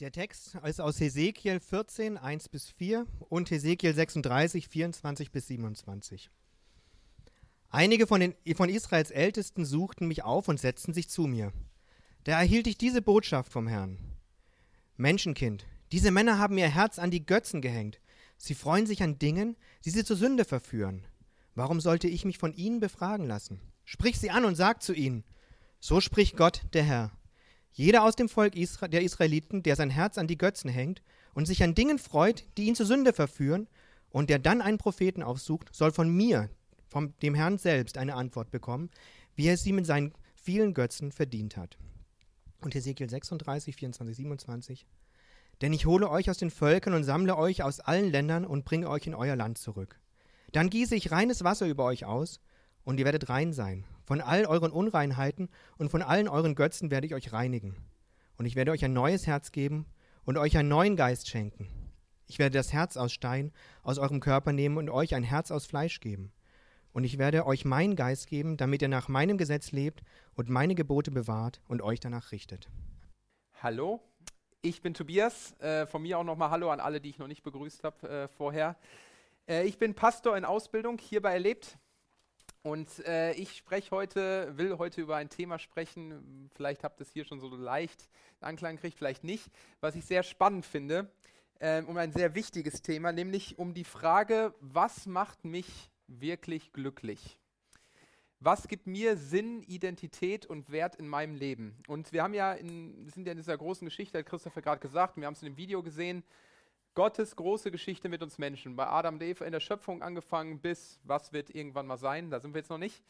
Der Text ist aus Hesekiel 14, 1 bis 4 und Hesekiel 36, 24 bis 27. Einige von, den, von Israels Ältesten suchten mich auf und setzten sich zu mir. Da erhielt ich diese Botschaft vom Herrn. Menschenkind, diese Männer haben ihr Herz an die Götzen gehängt. Sie freuen sich an Dingen, die sie zur Sünde verführen. Warum sollte ich mich von ihnen befragen lassen? Sprich sie an und sag zu ihnen, so spricht Gott, der Herr. Jeder aus dem Volk Isra der Israeliten, der sein Herz an die Götzen hängt und sich an Dingen freut, die ihn zur Sünde verführen, und der dann einen Propheten aufsucht, soll von mir, von dem Herrn selbst, eine Antwort bekommen, wie er sie mit seinen vielen Götzen verdient hat. Und Ezekiel 36, 24, 27. Denn ich hole euch aus den Völkern und sammle euch aus allen Ländern und bringe euch in euer Land zurück. Dann gieße ich reines Wasser über euch aus, und ihr werdet rein sein. Von all euren Unreinheiten und von allen euren Götzen werde ich euch reinigen. Und ich werde euch ein neues Herz geben und euch einen neuen Geist schenken. Ich werde das Herz aus Stein aus eurem Körper nehmen und euch ein Herz aus Fleisch geben. Und ich werde euch meinen Geist geben, damit ihr nach meinem Gesetz lebt und meine Gebote bewahrt und euch danach richtet. Hallo, ich bin Tobias. Äh, von mir auch nochmal Hallo an alle, die ich noch nicht begrüßt habe äh, vorher. Äh, ich bin Pastor in Ausbildung hier bei Erlebt und äh, ich spreche heute, will heute über ein Thema sprechen. Vielleicht habt ihr es hier schon so leicht Anklang gekriegt, vielleicht nicht. Was ich sehr spannend finde, äh, um ein sehr wichtiges Thema, nämlich um die Frage, was macht mich wirklich glücklich? Was gibt mir Sinn, Identität und Wert in meinem Leben? Und wir haben ja in, sind ja in dieser großen Geschichte, hat Christopher gerade gesagt, wir haben es in dem Video gesehen, Gottes große Geschichte mit uns Menschen. Bei Adam und Eva in der Schöpfung angefangen bis, was wird irgendwann mal sein, da sind wir jetzt noch nicht.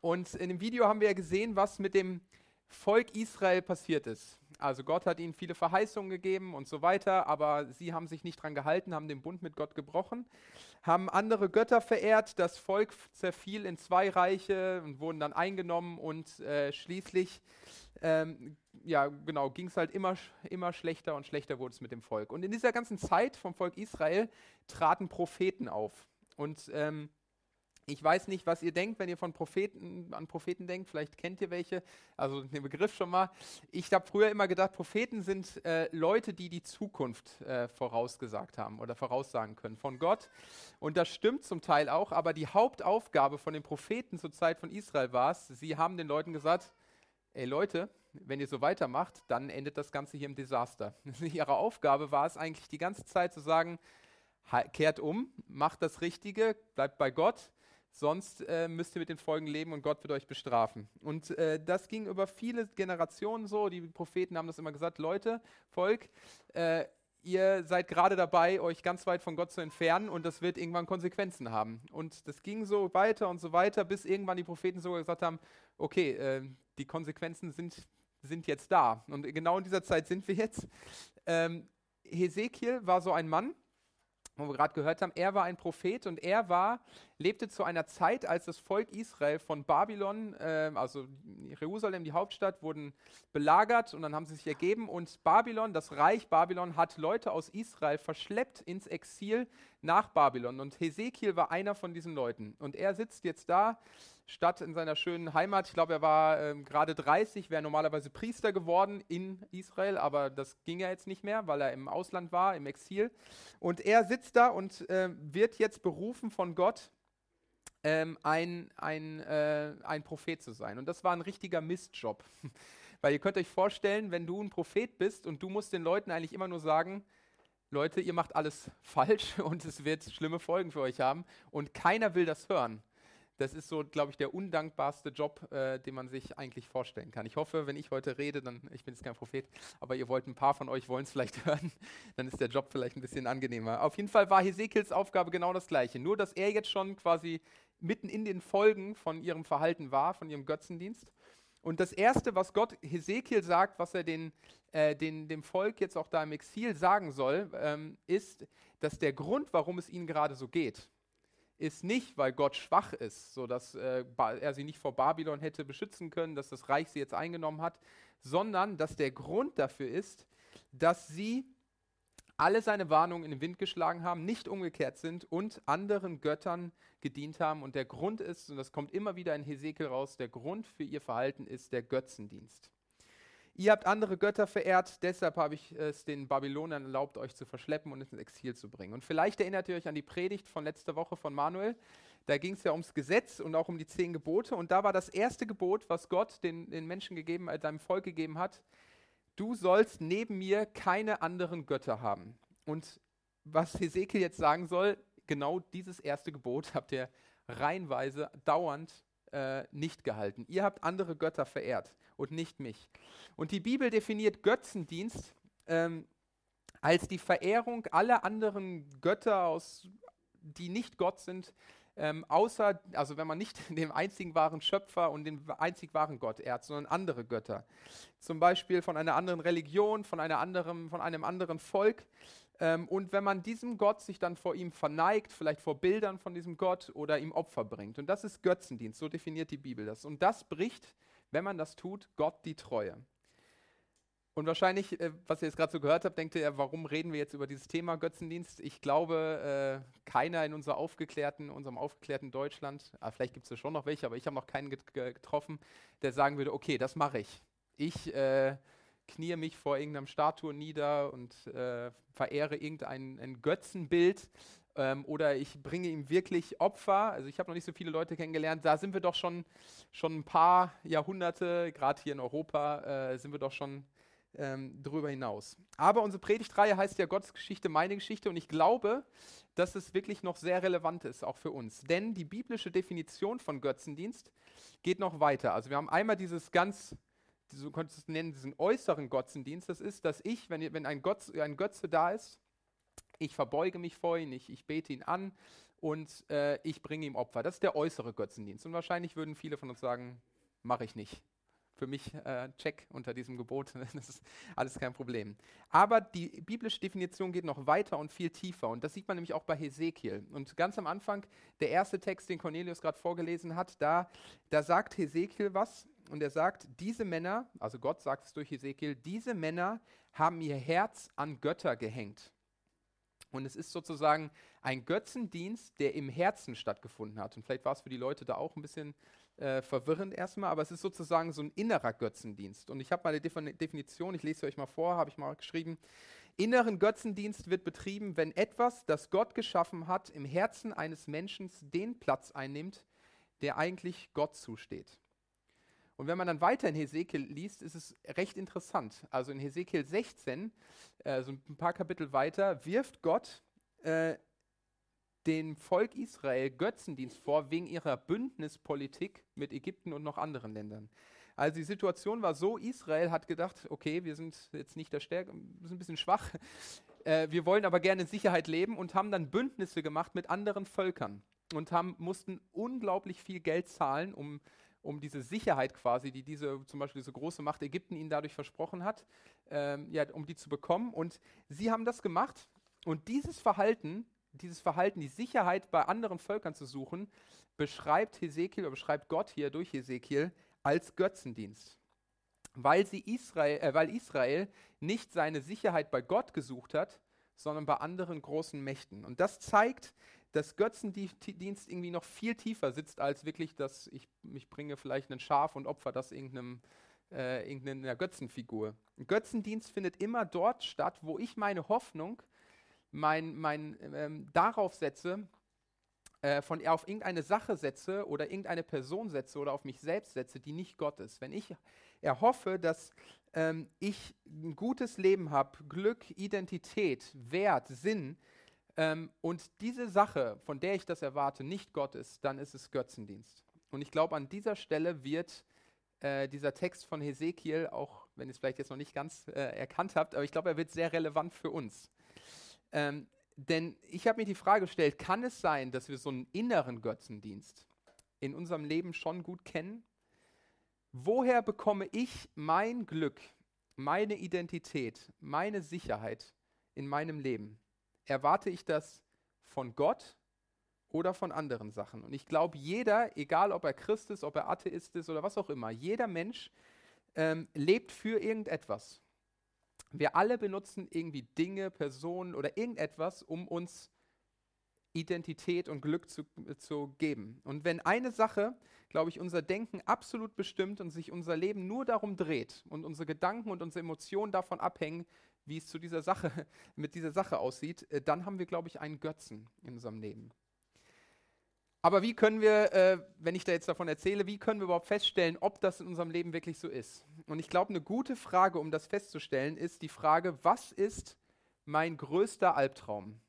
Und in dem Video haben wir ja gesehen, was mit dem Volk Israel passiert ist. Also Gott hat ihnen viele Verheißungen gegeben und so weiter, aber sie haben sich nicht dran gehalten, haben den Bund mit Gott gebrochen, haben andere Götter verehrt, das Volk zerfiel in zwei Reiche und wurden dann eingenommen und äh, schließlich ähm, ja, genau, ging es halt immer, immer schlechter und schlechter wurde es mit dem Volk. Und in dieser ganzen Zeit vom Volk Israel traten Propheten auf. Und ähm, ich weiß nicht, was ihr denkt, wenn ihr von Propheten an Propheten denkt. Vielleicht kennt ihr welche. Also den Begriff schon mal. Ich habe früher immer gedacht, Propheten sind äh, Leute, die die Zukunft äh, vorausgesagt haben oder voraussagen können von Gott. Und das stimmt zum Teil auch. Aber die Hauptaufgabe von den Propheten zur Zeit von Israel war es, sie haben den Leuten gesagt, ey Leute, wenn ihr so weitermacht, dann endet das Ganze hier im Desaster. Ihre Aufgabe war es eigentlich die ganze Zeit zu sagen, kehrt um, macht das Richtige, bleibt bei Gott, sonst äh, müsst ihr mit den Folgen leben und Gott wird euch bestrafen. Und äh, das ging über viele Generationen so, die Propheten haben das immer gesagt, Leute, Volk, äh, ihr seid gerade dabei, euch ganz weit von Gott zu entfernen und das wird irgendwann Konsequenzen haben. Und das ging so weiter und so weiter, bis irgendwann die Propheten sogar gesagt haben, okay, äh, die Konsequenzen sind sind jetzt da. Und genau in dieser Zeit sind wir jetzt. Ähm, Hesekiel war so ein Mann, wo wir gerade gehört haben, er war ein Prophet und er war, lebte zu einer Zeit, als das Volk Israel von Babylon, äh, also Jerusalem, die Hauptstadt, wurden belagert und dann haben sie sich ergeben und Babylon, das Reich Babylon, hat Leute aus Israel verschleppt ins Exil nach Babylon. Und Hesekiel war einer von diesen Leuten. Und er sitzt jetzt da Stadt in seiner schönen Heimat. Ich glaube, er war ähm, gerade 30, wäre normalerweise Priester geworden in Israel, aber das ging ja jetzt nicht mehr, weil er im Ausland war, im Exil. Und er sitzt da und äh, wird jetzt berufen von Gott, ähm, ein, ein, äh, ein Prophet zu sein. Und das war ein richtiger Mistjob. weil ihr könnt euch vorstellen, wenn du ein Prophet bist und du musst den Leuten eigentlich immer nur sagen, Leute, ihr macht alles falsch und es wird schlimme Folgen für euch haben und keiner will das hören das ist so, glaube ich, der undankbarste Job, äh, den man sich eigentlich vorstellen kann. Ich hoffe, wenn ich heute rede, dann, ich bin jetzt kein Prophet, aber ihr wollt ein paar von euch wollen es vielleicht hören, dann ist der Job vielleicht ein bisschen angenehmer. Auf jeden Fall war Hesekels Aufgabe genau das gleiche, nur dass er jetzt schon quasi mitten in den Folgen von ihrem Verhalten war, von ihrem Götzendienst. Und das Erste, was Gott Hesekiel sagt, was er den, äh, den, dem Volk jetzt auch da im Exil sagen soll, ähm, ist, dass der Grund, warum es ihnen gerade so geht, ist nicht, weil Gott schwach ist, sodass äh, er sie nicht vor Babylon hätte beschützen können, dass das Reich sie jetzt eingenommen hat, sondern dass der Grund dafür ist, dass sie alle seine Warnungen in den Wind geschlagen haben, nicht umgekehrt sind und anderen Göttern gedient haben. Und der Grund ist, und das kommt immer wieder in Hesekiel raus, der Grund für ihr Verhalten ist der Götzendienst. Ihr habt andere Götter verehrt, deshalb habe ich es den Babylonern erlaubt, euch zu verschleppen und ins Exil zu bringen. Und vielleicht erinnert ihr euch an die Predigt von letzter Woche von Manuel. Da ging es ja ums Gesetz und auch um die zehn Gebote. Und da war das erste Gebot, was Gott den, den Menschen gegeben, äh, seinem Volk gegeben hat, du sollst neben mir keine anderen Götter haben. Und was Hesekiel jetzt sagen soll, genau dieses erste Gebot habt ihr reihenweise dauernd äh, nicht gehalten. Ihr habt andere Götter verehrt und nicht mich. Und die Bibel definiert Götzendienst ähm, als die Verehrung aller anderen Götter, aus, die nicht Gott sind, ähm, außer, also wenn man nicht den einzigen wahren Schöpfer und den einzig wahren Gott ehrt, sondern andere Götter. Zum Beispiel von einer anderen Religion, von, einer anderen, von einem anderen Volk. Ähm, und wenn man diesem Gott sich dann vor ihm verneigt, vielleicht vor Bildern von diesem Gott oder ihm Opfer bringt. Und das ist Götzendienst, so definiert die Bibel das. Und das bricht, wenn man das tut, Gott die Treue. Und wahrscheinlich, äh, was ihr jetzt gerade so gehört habt, denkt ihr, warum reden wir jetzt über dieses Thema Götzendienst? Ich glaube, äh, keiner in unserer aufgeklärten, unserem aufgeklärten Deutschland, ah, vielleicht gibt es ja schon noch welche, aber ich habe noch keinen get getroffen, der sagen würde, okay, das mache ich. Ich äh, kniee mich vor irgendeinem Statue nieder und äh, verehre irgendein Götzenbild ähm, oder ich bringe ihm wirklich Opfer. Also ich habe noch nicht so viele Leute kennengelernt. Da sind wir doch schon, schon ein paar Jahrhunderte, gerade hier in Europa, äh, sind wir doch schon ähm, darüber hinaus. Aber unsere Predigtreihe heißt ja Gottes Geschichte, meine Geschichte und ich glaube, dass es wirklich noch sehr relevant ist, auch für uns. Denn die biblische Definition von Götzendienst geht noch weiter. Also wir haben einmal dieses ganz, du könntest es nennen, diesen äußeren Götzendienst. Das ist, dass ich, wenn, wenn ein, Gott, ein Götze da ist, ich verbeuge mich vor ihn, ich, ich bete ihn an und äh, ich bringe ihm Opfer. Das ist der äußere Götzendienst. Und wahrscheinlich würden viele von uns sagen, mache ich nicht für mich äh, Check unter diesem Gebot. Das ist alles kein Problem. Aber die biblische Definition geht noch weiter und viel tiefer. Und das sieht man nämlich auch bei Hesekiel. Und ganz am Anfang, der erste Text, den Cornelius gerade vorgelesen hat, da, da sagt Hesekiel was. Und er sagt, diese Männer, also Gott sagt es durch Hesekiel, diese Männer haben ihr Herz an Götter gehängt. Und es ist sozusagen ein Götzendienst, der im Herzen stattgefunden hat. Und vielleicht war es für die Leute da auch ein bisschen äh, verwirrend erstmal, aber es ist sozusagen so ein innerer Götzendienst. Und ich habe mal eine Definition, ich lese sie euch mal vor, habe ich mal geschrieben. Inneren Götzendienst wird betrieben, wenn etwas, das Gott geschaffen hat, im Herzen eines Menschen den Platz einnimmt, der eigentlich Gott zusteht. Und wenn man dann weiter in Hesekiel liest, ist es recht interessant. Also in Hesekiel 16, äh, so ein paar Kapitel weiter, wirft Gott äh, dem Volk Israel Götzendienst vor wegen ihrer Bündnispolitik mit Ägypten und noch anderen Ländern. Also die Situation war so, Israel hat gedacht, okay, wir sind jetzt nicht der Stärke, wir sind ein bisschen schwach, äh, wir wollen aber gerne in Sicherheit leben und haben dann Bündnisse gemacht mit anderen Völkern und haben, mussten unglaublich viel Geld zahlen, um, um diese Sicherheit quasi, die diese, zum Beispiel diese große Macht Ägypten ihnen dadurch versprochen hat, ähm, ja, um die zu bekommen. Und sie haben das gemacht und dieses Verhalten dieses Verhalten, die Sicherheit bei anderen Völkern zu suchen, beschreibt Hesekiel oder beschreibt Gott hier durch Hesekiel als Götzendienst. Weil, sie Israel, äh, weil Israel nicht seine Sicherheit bei Gott gesucht hat, sondern bei anderen großen Mächten. Und das zeigt, dass Götzendienst irgendwie noch viel tiefer sitzt, als wirklich, dass ich mich bringe vielleicht ein Schaf und opfer das irgendeinem, äh, irgendeiner Götzenfigur. Götzendienst findet immer dort statt, wo ich meine Hoffnung mein, mein ähm, darauf setze, äh, von auf irgendeine Sache setze oder irgendeine Person setze oder auf mich selbst setze, die nicht Gott ist. Wenn ich erhoffe, dass ähm, ich ein gutes Leben habe, Glück, Identität, Wert, Sinn, ähm, und diese Sache, von der ich das erwarte, nicht Gott ist, dann ist es Götzendienst. Und ich glaube, an dieser Stelle wird äh, dieser Text von Hesekiel, auch wenn ihr es vielleicht jetzt noch nicht ganz äh, erkannt habt, aber ich glaube, er wird sehr relevant für uns. Ähm, denn ich habe mir die Frage gestellt, kann es sein, dass wir so einen inneren Götzendienst in unserem Leben schon gut kennen? Woher bekomme ich mein Glück, meine Identität, meine Sicherheit in meinem Leben? Erwarte ich das von Gott oder von anderen Sachen? Und ich glaube, jeder, egal ob er Christ ist, ob er Atheist ist oder was auch immer, jeder Mensch ähm, lebt für irgendetwas. Wir alle benutzen irgendwie Dinge, Personen oder irgendetwas, um uns Identität und Glück zu, zu geben. Und wenn eine Sache, glaube ich, unser Denken absolut bestimmt und sich unser Leben nur darum dreht und unsere Gedanken und unsere Emotionen davon abhängen, wie es zu dieser Sache, mit dieser Sache aussieht, äh, dann haben wir, glaube ich, einen Götzen in unserem Leben. Aber wie können wir, äh, wenn ich da jetzt davon erzähle, wie können wir überhaupt feststellen, ob das in unserem Leben wirklich so ist? Und ich glaube, eine gute Frage, um das festzustellen, ist die Frage, was ist mein größter Albtraum?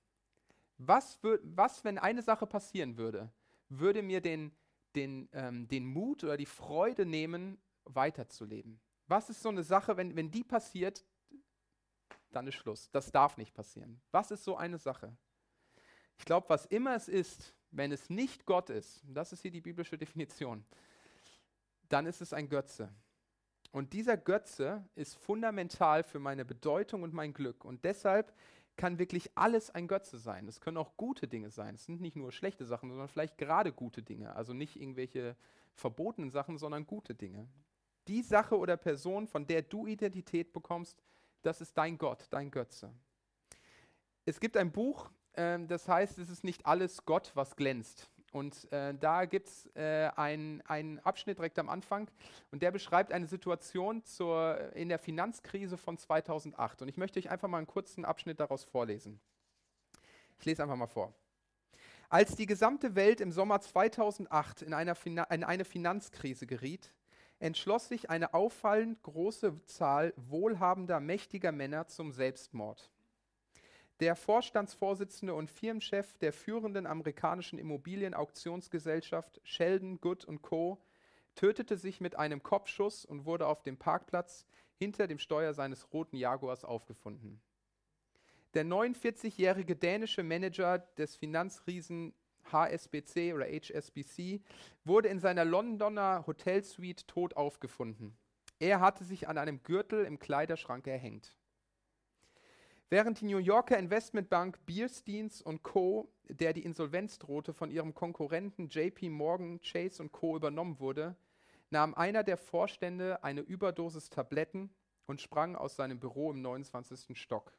Was, was, wenn eine Sache passieren würde, würde mir den, den, ähm, den Mut oder die Freude nehmen, weiterzuleben? Was ist so eine Sache, wenn, wenn die passiert, dann ist Schluss. Das darf nicht passieren. Was ist so eine Sache? Ich glaube, was immer es ist, wenn es nicht Gott ist, das ist hier die biblische Definition, dann ist es ein Götze. Und dieser Götze ist fundamental für meine Bedeutung und mein Glück. Und deshalb kann wirklich alles ein Götze sein. Es können auch gute Dinge sein. Es sind nicht nur schlechte Sachen, sondern vielleicht gerade gute Dinge. Also nicht irgendwelche verbotenen Sachen, sondern gute Dinge. Die Sache oder Person, von der du Identität bekommst, das ist dein Gott, dein Götze. Es gibt ein Buch, äh, das heißt, es ist nicht alles Gott, was glänzt. Und äh, da gibt es äh, einen Abschnitt direkt am Anfang und der beschreibt eine Situation zur, in der Finanzkrise von 2008. Und ich möchte euch einfach mal einen kurzen Abschnitt daraus vorlesen. Ich lese einfach mal vor. Als die gesamte Welt im Sommer 2008 in, einer in eine Finanzkrise geriet, entschloss sich eine auffallend große Zahl wohlhabender, mächtiger Männer zum Selbstmord. Der Vorstandsvorsitzende und Firmenchef der führenden amerikanischen Immobilienauktionsgesellschaft Sheldon Good Co. tötete sich mit einem Kopfschuss und wurde auf dem Parkplatz hinter dem Steuer seines roten Jaguars aufgefunden. Der 49-jährige dänische Manager des Finanzriesen HSBC oder HSBC wurde in seiner Londoner Hotelsuite tot aufgefunden. Er hatte sich an einem Gürtel im Kleiderschrank erhängt. Während die New Yorker Investmentbank Biersteins Co., der die Insolvenz drohte, von ihrem Konkurrenten JP Morgan Chase Co. übernommen wurde, nahm einer der Vorstände eine Überdosis Tabletten und sprang aus seinem Büro im 29. Stock.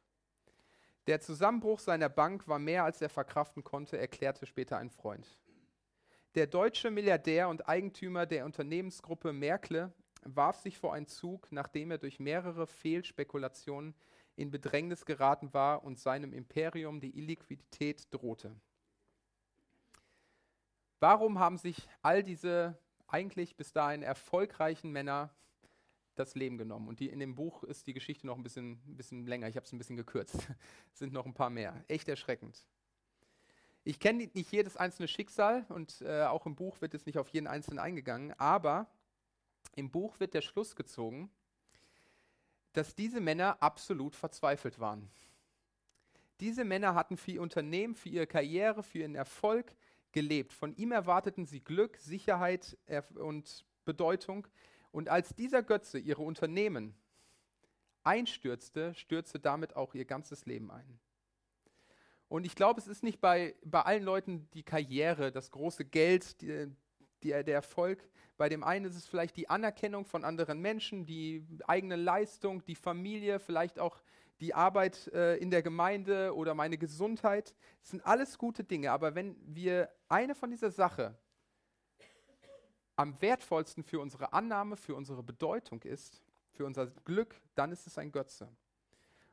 Der Zusammenbruch seiner Bank war mehr, als er verkraften konnte, erklärte später ein Freund. Der deutsche Milliardär und Eigentümer der Unternehmensgruppe Merkle warf sich vor einen Zug, nachdem er durch mehrere Fehlspekulationen in Bedrängnis geraten war und seinem Imperium die Illiquidität drohte. Warum haben sich all diese eigentlich bis dahin erfolgreichen Männer das Leben genommen? Und die, in dem Buch ist die Geschichte noch ein bisschen, ein bisschen länger. Ich habe es ein bisschen gekürzt. es sind noch ein paar mehr. Echt erschreckend. Ich kenne nicht jedes einzelne Schicksal und äh, auch im Buch wird es nicht auf jeden einzelnen eingegangen, aber im Buch wird der Schluss gezogen, dass diese Männer absolut verzweifelt waren. Diese Männer hatten für ihr Unternehmen, für ihre Karriere, für ihren Erfolg gelebt. Von ihm erwarteten sie Glück, Sicherheit und Bedeutung. Und als dieser Götze ihre Unternehmen einstürzte, stürzte damit auch ihr ganzes Leben ein. Und ich glaube, es ist nicht bei, bei allen Leuten die Karriere, das große Geld, die, die, der Erfolg, bei dem einen ist es vielleicht die Anerkennung von anderen Menschen, die eigene Leistung, die Familie, vielleicht auch die Arbeit äh, in der Gemeinde oder meine Gesundheit. Das sind alles gute Dinge. Aber wenn wir eine von dieser Sache am wertvollsten für unsere Annahme, für unsere Bedeutung ist, für unser Glück, dann ist es ein Götze.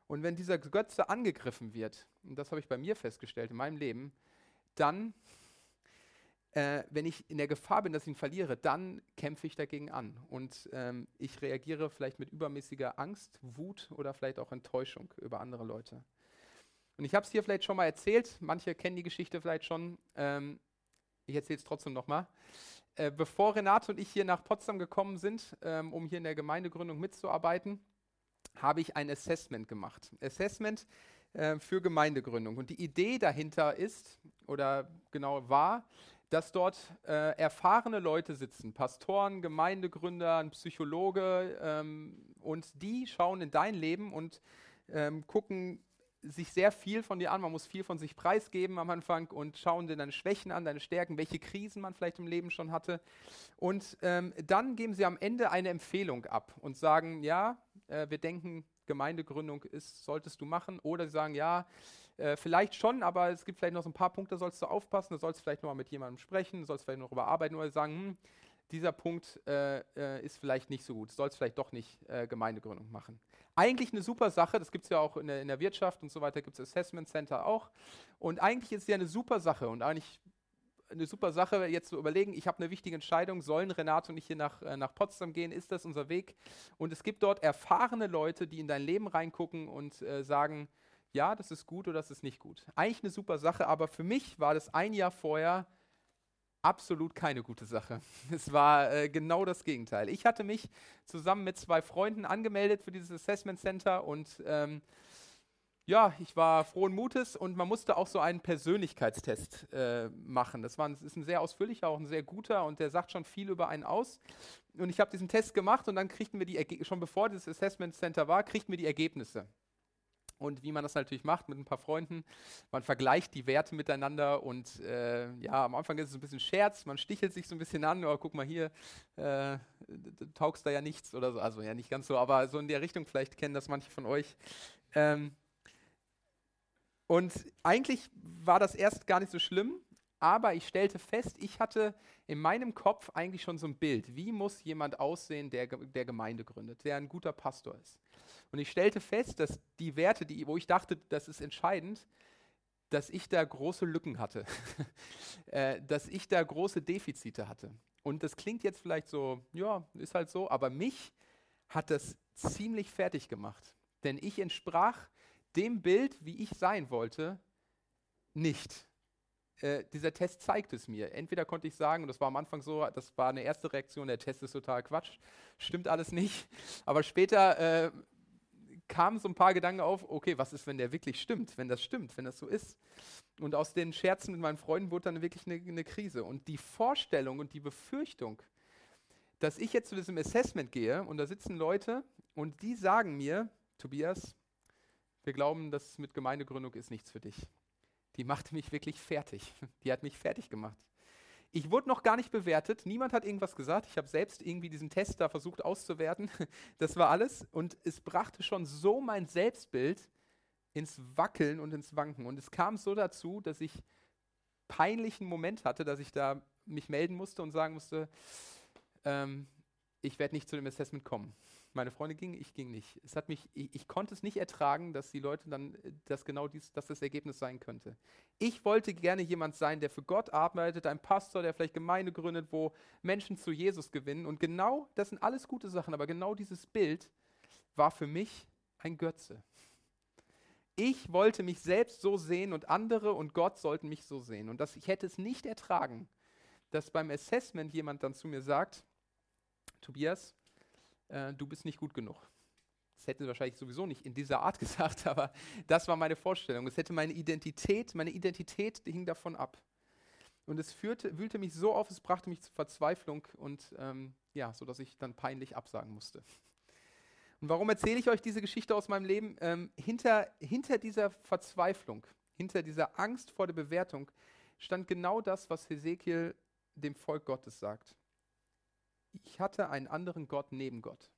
Und wenn dieser Götze angegriffen wird, und das habe ich bei mir festgestellt in meinem Leben, dann äh, wenn ich in der Gefahr bin, dass ich ihn verliere, dann kämpfe ich dagegen an. Und ähm, ich reagiere vielleicht mit übermäßiger Angst, Wut oder vielleicht auch Enttäuschung über andere Leute. Und ich habe es hier vielleicht schon mal erzählt, manche kennen die Geschichte vielleicht schon. Ähm, ich erzähle es trotzdem nochmal. Äh, bevor Renate und ich hier nach Potsdam gekommen sind, ähm, um hier in der Gemeindegründung mitzuarbeiten, habe ich ein Assessment gemacht. Assessment äh, für Gemeindegründung. Und die Idee dahinter ist, oder genau war, dass dort äh, erfahrene Leute sitzen, Pastoren, Gemeindegründer, ein Psychologe, ähm, und die schauen in dein Leben und ähm, gucken sich sehr viel von dir an. Man muss viel von sich preisgeben am Anfang und schauen dir deine Schwächen an, deine Stärken, welche Krisen man vielleicht im Leben schon hatte. Und ähm, dann geben sie am Ende eine Empfehlung ab und sagen, ja, äh, wir denken, Gemeindegründung ist, solltest du machen. Oder sie sagen, ja, äh, vielleicht schon, aber es gibt vielleicht noch so ein paar Punkte, da sollst du aufpassen, da sollst du vielleicht noch mal mit jemandem sprechen, sollst vielleicht noch überarbeiten oder sagen, hm, dieser Punkt äh, äh, ist vielleicht nicht so gut, du sollst vielleicht doch nicht äh, Gemeindegründung machen. Eigentlich eine super Sache, das gibt es ja auch in der, in der, Wirtschaft und so weiter, gibt es Assessment Center auch. Und eigentlich ist es ja eine super Sache und eigentlich eine super Sache, jetzt zu überlegen, ich habe eine wichtige Entscheidung, sollen Renato und ich hier nach, äh, nach Potsdam gehen, ist das unser Weg? Und es gibt dort erfahrene Leute, die in dein Leben reingucken und äh, sagen, ja, das ist gut oder das ist nicht gut. Eigentlich eine super Sache, aber für mich war das ein Jahr vorher absolut keine gute Sache. Es war äh, genau das Gegenteil. Ich hatte mich zusammen mit zwei Freunden angemeldet für dieses Assessment Center und ähm, ja, ich war frohen Mutes und man musste auch so einen Persönlichkeitstest äh, machen. Das, war, das ist ein sehr ausführlicher, auch ein sehr guter und der sagt schon viel über einen aus. Und ich habe diesen Test gemacht und dann kriegten wir die, Erge schon bevor dieses Assessment Center war, kriegten wir die Ergebnisse. Und wie man das natürlich macht mit ein paar Freunden, man vergleicht die Werte miteinander und äh, ja, am Anfang ist es ein bisschen Scherz, man stichelt sich so ein bisschen an, oh, guck mal hier, äh, du taugst da ja nichts oder so, also ja nicht ganz so, aber so in der Richtung vielleicht kennen das manche von euch. Ähm, und eigentlich war das erst gar nicht so schlimm, aber ich stellte fest, ich hatte in meinem Kopf eigentlich schon so ein Bild. Wie muss jemand aussehen, der, der Gemeinde gründet, der ein guter Pastor ist? Und ich stellte fest, dass die Werte, die, wo ich dachte, das ist entscheidend, dass ich da große Lücken hatte, äh, dass ich da große Defizite hatte. Und das klingt jetzt vielleicht so, ja, ist halt so, aber mich hat das ziemlich fertig gemacht. Denn ich entsprach dem Bild, wie ich sein wollte, nicht. Äh, dieser Test zeigt es mir. Entweder konnte ich sagen, und das war am Anfang so, das war eine erste Reaktion, der Test ist total Quatsch, stimmt alles nicht. Aber später äh, kamen so ein paar Gedanken auf, okay, was ist, wenn der wirklich stimmt, wenn das stimmt, wenn das so ist. Und aus den Scherzen mit meinen Freunden wurde dann wirklich eine, eine Krise. Und die Vorstellung und die Befürchtung, dass ich jetzt zu diesem Assessment gehe und da sitzen Leute und die sagen mir, Tobias, wir glauben, dass mit Gemeindegründung ist nichts für dich. Die machte mich wirklich fertig. Die hat mich fertig gemacht. Ich wurde noch gar nicht bewertet, niemand hat irgendwas gesagt. Ich habe selbst irgendwie diesen Test da versucht auszuwerten. Das war alles. Und es brachte schon so mein Selbstbild ins Wackeln und ins Wanken. Und es kam so dazu, dass ich peinlichen Moment hatte, dass ich da mich melden musste und sagen musste, ähm, ich werde nicht zu dem Assessment kommen. Meine Freunde gingen, ich ging nicht. Es hat mich, ich, ich, konnte es nicht ertragen, dass die Leute dann, äh, dass genau dies, dass das Ergebnis sein könnte. Ich wollte gerne jemand sein, der für Gott arbeitet, ein Pastor, der vielleicht Gemeinde gründet, wo Menschen zu Jesus gewinnen. Und genau, das sind alles gute Sachen, aber genau dieses Bild war für mich ein Götze. Ich wollte mich selbst so sehen und andere und Gott sollten mich so sehen. Und das, ich hätte es nicht ertragen, dass beim Assessment jemand dann zu mir sagt, Tobias, äh, du bist nicht gut genug. Das hätte wahrscheinlich sowieso nicht in dieser Art gesagt, aber das war meine Vorstellung. Es hätte meine Identität, meine Identität hing davon ab. Und es führte, wühlte mich so auf, es brachte mich zur Verzweiflung und ähm, ja, so dass ich dann peinlich absagen musste. Und warum erzähle ich euch diese Geschichte aus meinem Leben? Ähm, hinter, hinter dieser Verzweiflung, hinter dieser Angst vor der Bewertung stand genau das, was Hesekiel dem Volk Gottes sagt ich hatte einen anderen Gott neben Gott.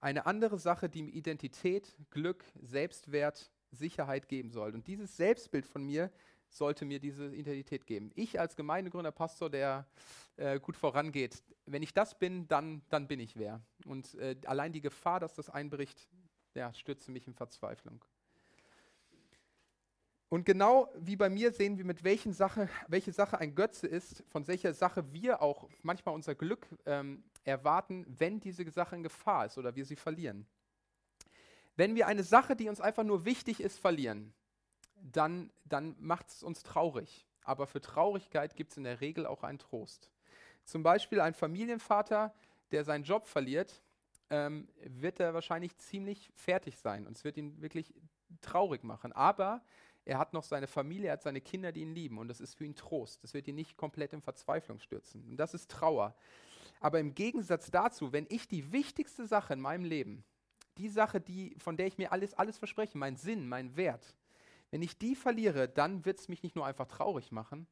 Eine andere Sache, die mir Identität, Glück, Selbstwert, Sicherheit geben soll. Und dieses Selbstbild von mir sollte mir diese Identität geben. Ich als Gemeindegründer, Pastor, der äh, gut vorangeht, wenn ich das bin, dann, dann bin ich wer. Und äh, allein die Gefahr, dass das einbricht, ja, stürzte mich in Verzweiflung. Und genau wie bei mir sehen wir, mit welchen Sache, welche Sache ein Götze ist, von welcher Sache wir auch manchmal unser Glück ähm, erwarten, wenn diese Sache in Gefahr ist oder wir sie verlieren. Wenn wir eine Sache, die uns einfach nur wichtig ist, verlieren, dann, dann macht es uns traurig. Aber für Traurigkeit gibt es in der Regel auch einen Trost. Zum Beispiel ein Familienvater, der seinen Job verliert, ähm, wird er wahrscheinlich ziemlich fertig sein und es wird ihn wirklich traurig machen. Aber er hat noch seine Familie, er hat seine Kinder, die ihn lieben. Und das ist für ihn Trost. Das wird ihn nicht komplett in Verzweiflung stürzen. Und das ist Trauer. Aber im Gegensatz dazu, wenn ich die wichtigste Sache in meinem Leben, die Sache, die, von der ich mir alles, alles verspreche, mein Sinn, mein Wert, wenn ich die verliere, dann wird es mich nicht nur einfach traurig machen,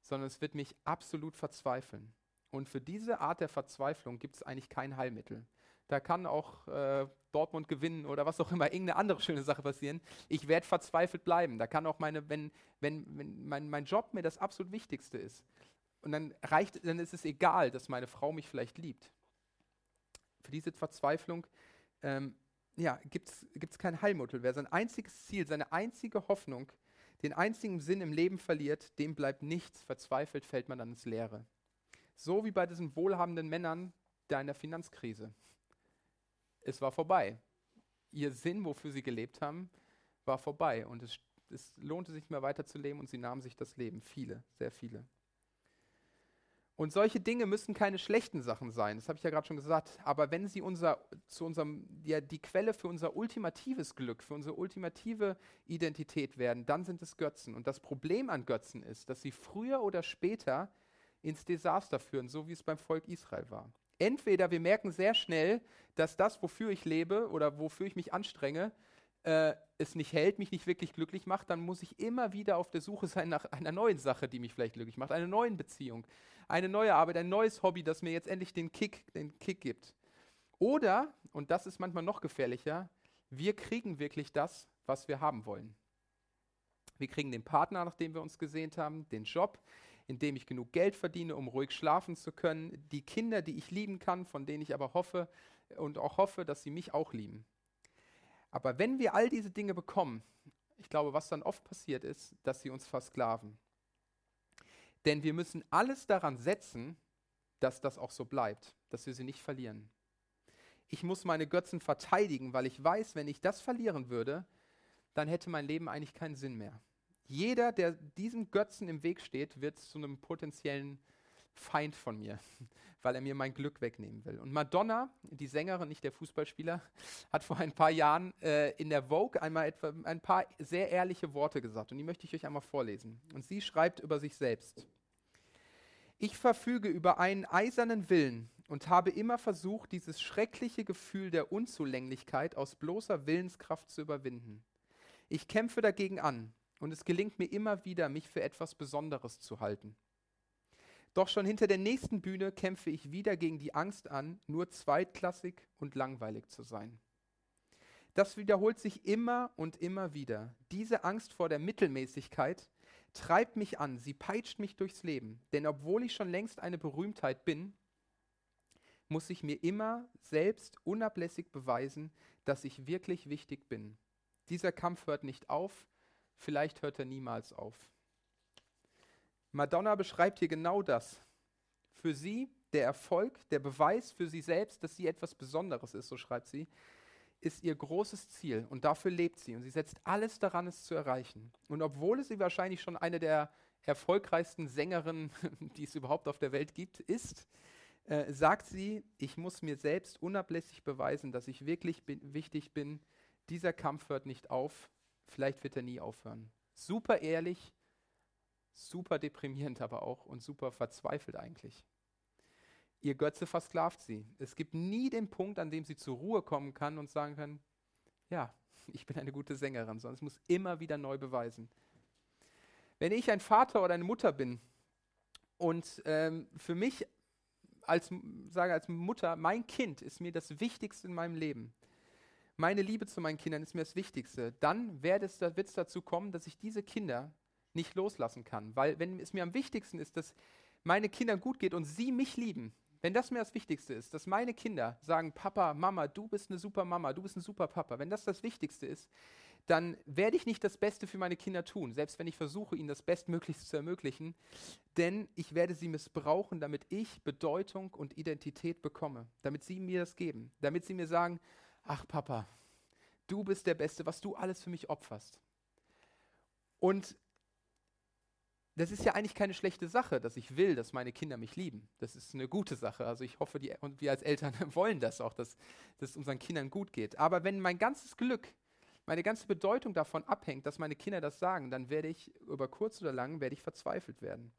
sondern es wird mich absolut verzweifeln. Und für diese Art der Verzweiflung gibt es eigentlich kein Heilmittel. Da kann auch äh, Dortmund gewinnen oder was auch immer, irgendeine andere schöne Sache passieren. Ich werde verzweifelt bleiben. Da kann auch meine, wenn, wenn, wenn mein, mein Job mir das absolut Wichtigste ist. Und dann reicht, dann ist es egal, dass meine Frau mich vielleicht liebt. Für diese Verzweiflung ähm, ja, gibt es kein Heilmittel. Wer sein einziges Ziel, seine einzige Hoffnung, den einzigen Sinn im Leben verliert, dem bleibt nichts. Verzweifelt fällt man dann ins Leere. So wie bei diesen wohlhabenden Männern da in der Finanzkrise. Es war vorbei. Ihr Sinn, wofür sie gelebt haben, war vorbei. Und es, es lohnte sich nicht mehr weiterzuleben und sie nahmen sich das Leben. Viele, sehr viele. Und solche Dinge müssen keine schlechten Sachen sein, das habe ich ja gerade schon gesagt. Aber wenn sie unser, zu unserem, ja, die Quelle für unser ultimatives Glück, für unsere ultimative Identität werden, dann sind es Götzen. Und das Problem an Götzen ist, dass sie früher oder später ins Desaster führen, so wie es beim Volk Israel war. Entweder wir merken sehr schnell, dass das, wofür ich lebe oder wofür ich mich anstrenge, äh, es nicht hält, mich nicht wirklich glücklich macht, dann muss ich immer wieder auf der Suche sein nach einer neuen Sache, die mich vielleicht glücklich macht, einer neuen Beziehung, eine neue Arbeit, ein neues Hobby, das mir jetzt endlich den Kick, den Kick gibt. Oder, und das ist manchmal noch gefährlicher, wir kriegen wirklich das, was wir haben wollen. Wir kriegen den Partner, nach dem wir uns gesehnt haben, den Job, in dem ich genug Geld verdiene, um ruhig schlafen zu können, die Kinder, die ich lieben kann, von denen ich aber hoffe und auch hoffe, dass sie mich auch lieben. Aber wenn wir all diese Dinge bekommen, ich glaube, was dann oft passiert ist, dass sie uns versklaven. Denn wir müssen alles daran setzen, dass das auch so bleibt, dass wir sie nicht verlieren. Ich muss meine Götzen verteidigen, weil ich weiß, wenn ich das verlieren würde, dann hätte mein Leben eigentlich keinen Sinn mehr. Jeder, der diesem Götzen im Weg steht, wird zu einem potenziellen Feind von mir, weil er mir mein Glück wegnehmen will. Und Madonna, die Sängerin, nicht der Fußballspieler, hat vor ein paar Jahren äh, in der Vogue einmal etwa ein paar sehr ehrliche Worte gesagt. Und die möchte ich euch einmal vorlesen. Und sie schreibt über sich selbst. Ich verfüge über einen eisernen Willen und habe immer versucht, dieses schreckliche Gefühl der Unzulänglichkeit aus bloßer Willenskraft zu überwinden. Ich kämpfe dagegen an und es gelingt mir immer wieder, mich für etwas Besonderes zu halten. Doch schon hinter der nächsten Bühne kämpfe ich wieder gegen die Angst an, nur zweitklassig und langweilig zu sein. Das wiederholt sich immer und immer wieder. Diese Angst vor der Mittelmäßigkeit treibt mich an, sie peitscht mich durchs Leben. Denn obwohl ich schon längst eine Berühmtheit bin, muss ich mir immer selbst unablässig beweisen, dass ich wirklich wichtig bin. Dieser Kampf hört nicht auf, vielleicht hört er niemals auf. Madonna beschreibt hier genau das. Für sie der Erfolg, der Beweis für sie selbst, dass sie etwas Besonderes ist, so schreibt sie, ist ihr großes Ziel und dafür lebt sie und sie setzt alles daran, es zu erreichen. Und obwohl sie wahrscheinlich schon eine der erfolgreichsten Sängerinnen, die es überhaupt auf der Welt gibt, ist, äh, sagt sie, ich muss mir selbst unablässig beweisen, dass ich wirklich bin, wichtig bin. Dieser Kampf hört nicht auf, vielleicht wird er nie aufhören. Super ehrlich, super deprimierend aber auch und super verzweifelt eigentlich. Ihr Götze versklavt sie. Es gibt nie den Punkt, an dem sie zur Ruhe kommen kann und sagen kann, ja, ich bin eine gute Sängerin, sondern es muss immer wieder neu beweisen. Wenn ich ein Vater oder eine Mutter bin und ähm, für mich als, sage als Mutter, mein Kind ist mir das Wichtigste in meinem Leben, meine Liebe zu meinen Kindern ist mir das Wichtigste, dann wird es dazu kommen, dass ich diese Kinder nicht loslassen kann. Weil wenn es mir am wichtigsten ist, dass meine Kindern gut geht und sie mich lieben, wenn das mir das Wichtigste ist, dass meine Kinder sagen, Papa, Mama, du bist eine super Mama, du bist ein super Papa, wenn das das Wichtigste ist, dann werde ich nicht das Beste für meine Kinder tun, selbst wenn ich versuche, ihnen das Bestmöglichste zu ermöglichen, denn ich werde sie missbrauchen, damit ich Bedeutung und Identität bekomme, damit sie mir das geben, damit sie mir sagen, ach Papa, du bist der Beste, was du alles für mich opferst. Und das ist ja eigentlich keine schlechte Sache, dass ich will, dass meine Kinder mich lieben. Das ist eine gute Sache. Also ich hoffe, die, und wir als Eltern wollen das auch, dass, dass es unseren Kindern gut geht. Aber wenn mein ganzes Glück, meine ganze Bedeutung davon abhängt, dass meine Kinder das sagen, dann werde ich über kurz oder lang werde ich verzweifelt werden.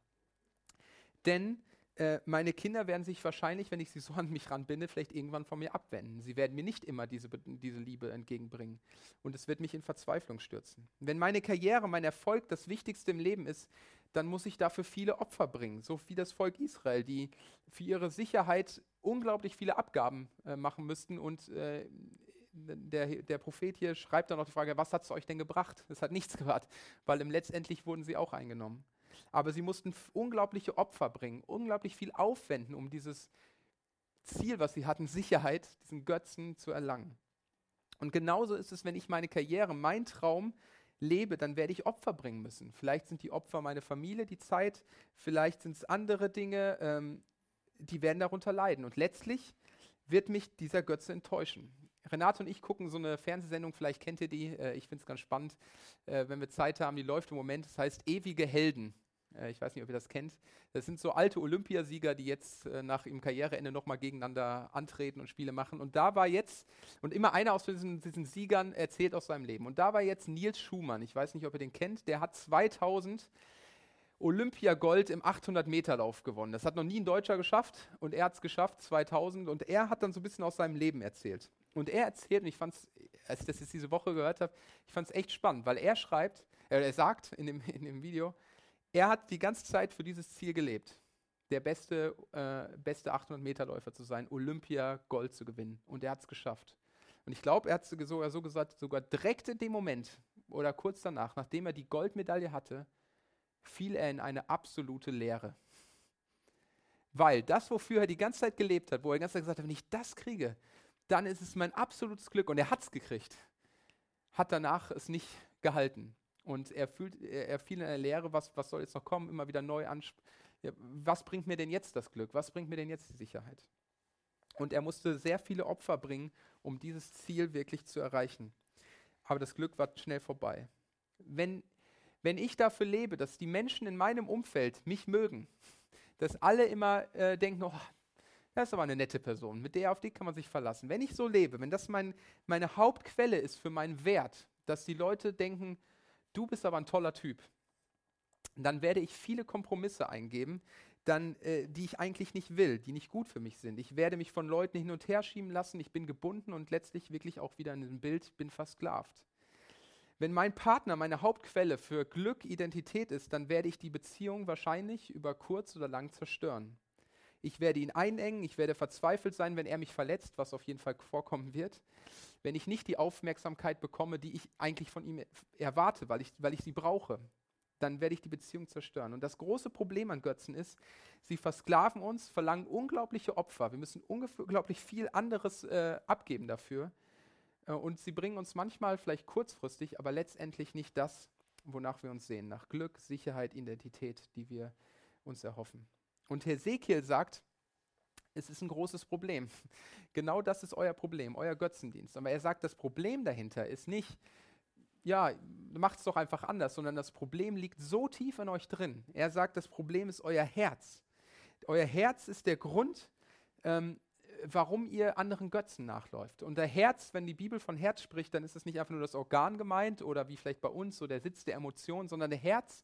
Denn äh, meine Kinder werden sich wahrscheinlich, wenn ich sie so an mich ranbinde, vielleicht irgendwann von mir abwenden. Sie werden mir nicht immer diese, diese Liebe entgegenbringen. Und es wird mich in Verzweiflung stürzen. Wenn meine Karriere, mein Erfolg das Wichtigste im Leben ist, dann muss ich dafür viele Opfer bringen, so wie das Volk Israel, die für ihre Sicherheit unglaublich viele Abgaben äh, machen müssten. Und äh, der, der Prophet hier schreibt dann noch die Frage, was hat es euch denn gebracht? Es hat nichts gebracht, weil letztendlich wurden sie auch eingenommen. Aber sie mussten unglaubliche Opfer bringen, unglaublich viel aufwenden, um dieses Ziel, was sie hatten, Sicherheit, diesen Götzen zu erlangen. Und genauso ist es, wenn ich meine Karriere, mein Traum lebe, dann werde ich Opfer bringen müssen. Vielleicht sind die Opfer meine Familie, die Zeit, vielleicht sind es andere Dinge, ähm, die werden darunter leiden. Und letztlich wird mich dieser Götze enttäuschen. Renate und ich gucken so eine Fernsehsendung, vielleicht kennt ihr die, äh, ich finde es ganz spannend, äh, wenn wir Zeit haben, die läuft im Moment, das heißt Ewige Helden. Äh, ich weiß nicht, ob ihr das kennt. Das sind so alte Olympiasieger, die jetzt äh, nach ihrem Karriereende nochmal gegeneinander antreten und Spiele machen. Und da war jetzt, und immer einer aus diesen, diesen Siegern erzählt aus seinem Leben. Und da war jetzt Nils Schumann, ich weiß nicht, ob ihr den kennt, der hat 2000 Olympiagold im 800-Meter-Lauf gewonnen. Das hat noch nie ein Deutscher geschafft und er hat es geschafft, 2000. Und er hat dann so ein bisschen aus seinem Leben erzählt. Und er erzählt, und ich fand es, als ich das jetzt diese Woche gehört habe, ich fand es echt spannend, weil er schreibt, äh, er sagt in dem, in dem Video, er hat die ganze Zeit für dieses Ziel gelebt, der beste, äh, beste 800-Meter-Läufer zu sein, Olympia Gold zu gewinnen. Und er hat es geschafft. Und ich glaube, er hat es sogar so gesagt, sogar direkt in dem Moment oder kurz danach, nachdem er die Goldmedaille hatte, fiel er in eine absolute Leere. Weil das, wofür er die ganze Zeit gelebt hat, wo er die ganze Zeit gesagt hat, wenn ich das kriege, dann ist es mein absolutes Glück. Und er hat es gekriegt. Hat danach es nicht gehalten. Und er, fühlt, er, fiel in eine Leere, was, was soll jetzt noch kommen, immer wieder neu an. Ja, was bringt mir denn jetzt das Glück? Was bringt mir denn jetzt die Sicherheit? Und er musste sehr viele Opfer bringen, um dieses Ziel wirklich zu erreichen. Aber das Glück war schnell vorbei. Wenn, wenn ich dafür lebe, dass die Menschen in meinem Umfeld mich mögen, dass alle immer äh, denken, oh, das ist aber eine nette Person, mit der auf die kann man sich verlassen. Wenn ich so lebe, wenn das mein, meine Hauptquelle ist für meinen Wert, dass die Leute denken, du bist aber ein toller Typ, dann werde ich viele Kompromisse eingeben, dann, äh, die ich eigentlich nicht will, die nicht gut für mich sind. Ich werde mich von Leuten hin und her schieben lassen, ich bin gebunden und letztlich wirklich auch wieder in diesem Bild, bin versklavt. Wenn mein Partner meine Hauptquelle für Glück, Identität ist, dann werde ich die Beziehung wahrscheinlich über kurz oder lang zerstören. Ich werde ihn einengen, ich werde verzweifelt sein, wenn er mich verletzt, was auf jeden Fall vorkommen wird wenn ich nicht die Aufmerksamkeit bekomme, die ich eigentlich von ihm erwarte, weil ich, weil ich sie brauche, dann werde ich die Beziehung zerstören. Und das große Problem an Götzen ist, sie versklaven uns, verlangen unglaubliche Opfer. Wir müssen unglaublich viel anderes äh, abgeben dafür. Äh, und sie bringen uns manchmal vielleicht kurzfristig, aber letztendlich nicht das, wonach wir uns sehen. Nach Glück, Sicherheit, Identität, die wir uns erhoffen. Und Hesekiel sagt, es ist ein großes Problem. Genau das ist euer Problem, euer Götzendienst. Aber er sagt, das Problem dahinter ist nicht, ja, macht es doch einfach anders, sondern das Problem liegt so tief in euch drin. Er sagt, das Problem ist euer Herz. Euer Herz ist der Grund, ähm, warum ihr anderen Götzen nachläuft. Und der Herz, wenn die Bibel von Herz spricht, dann ist es nicht einfach nur das Organ gemeint oder wie vielleicht bei uns so der Sitz der Emotionen, sondern der Herz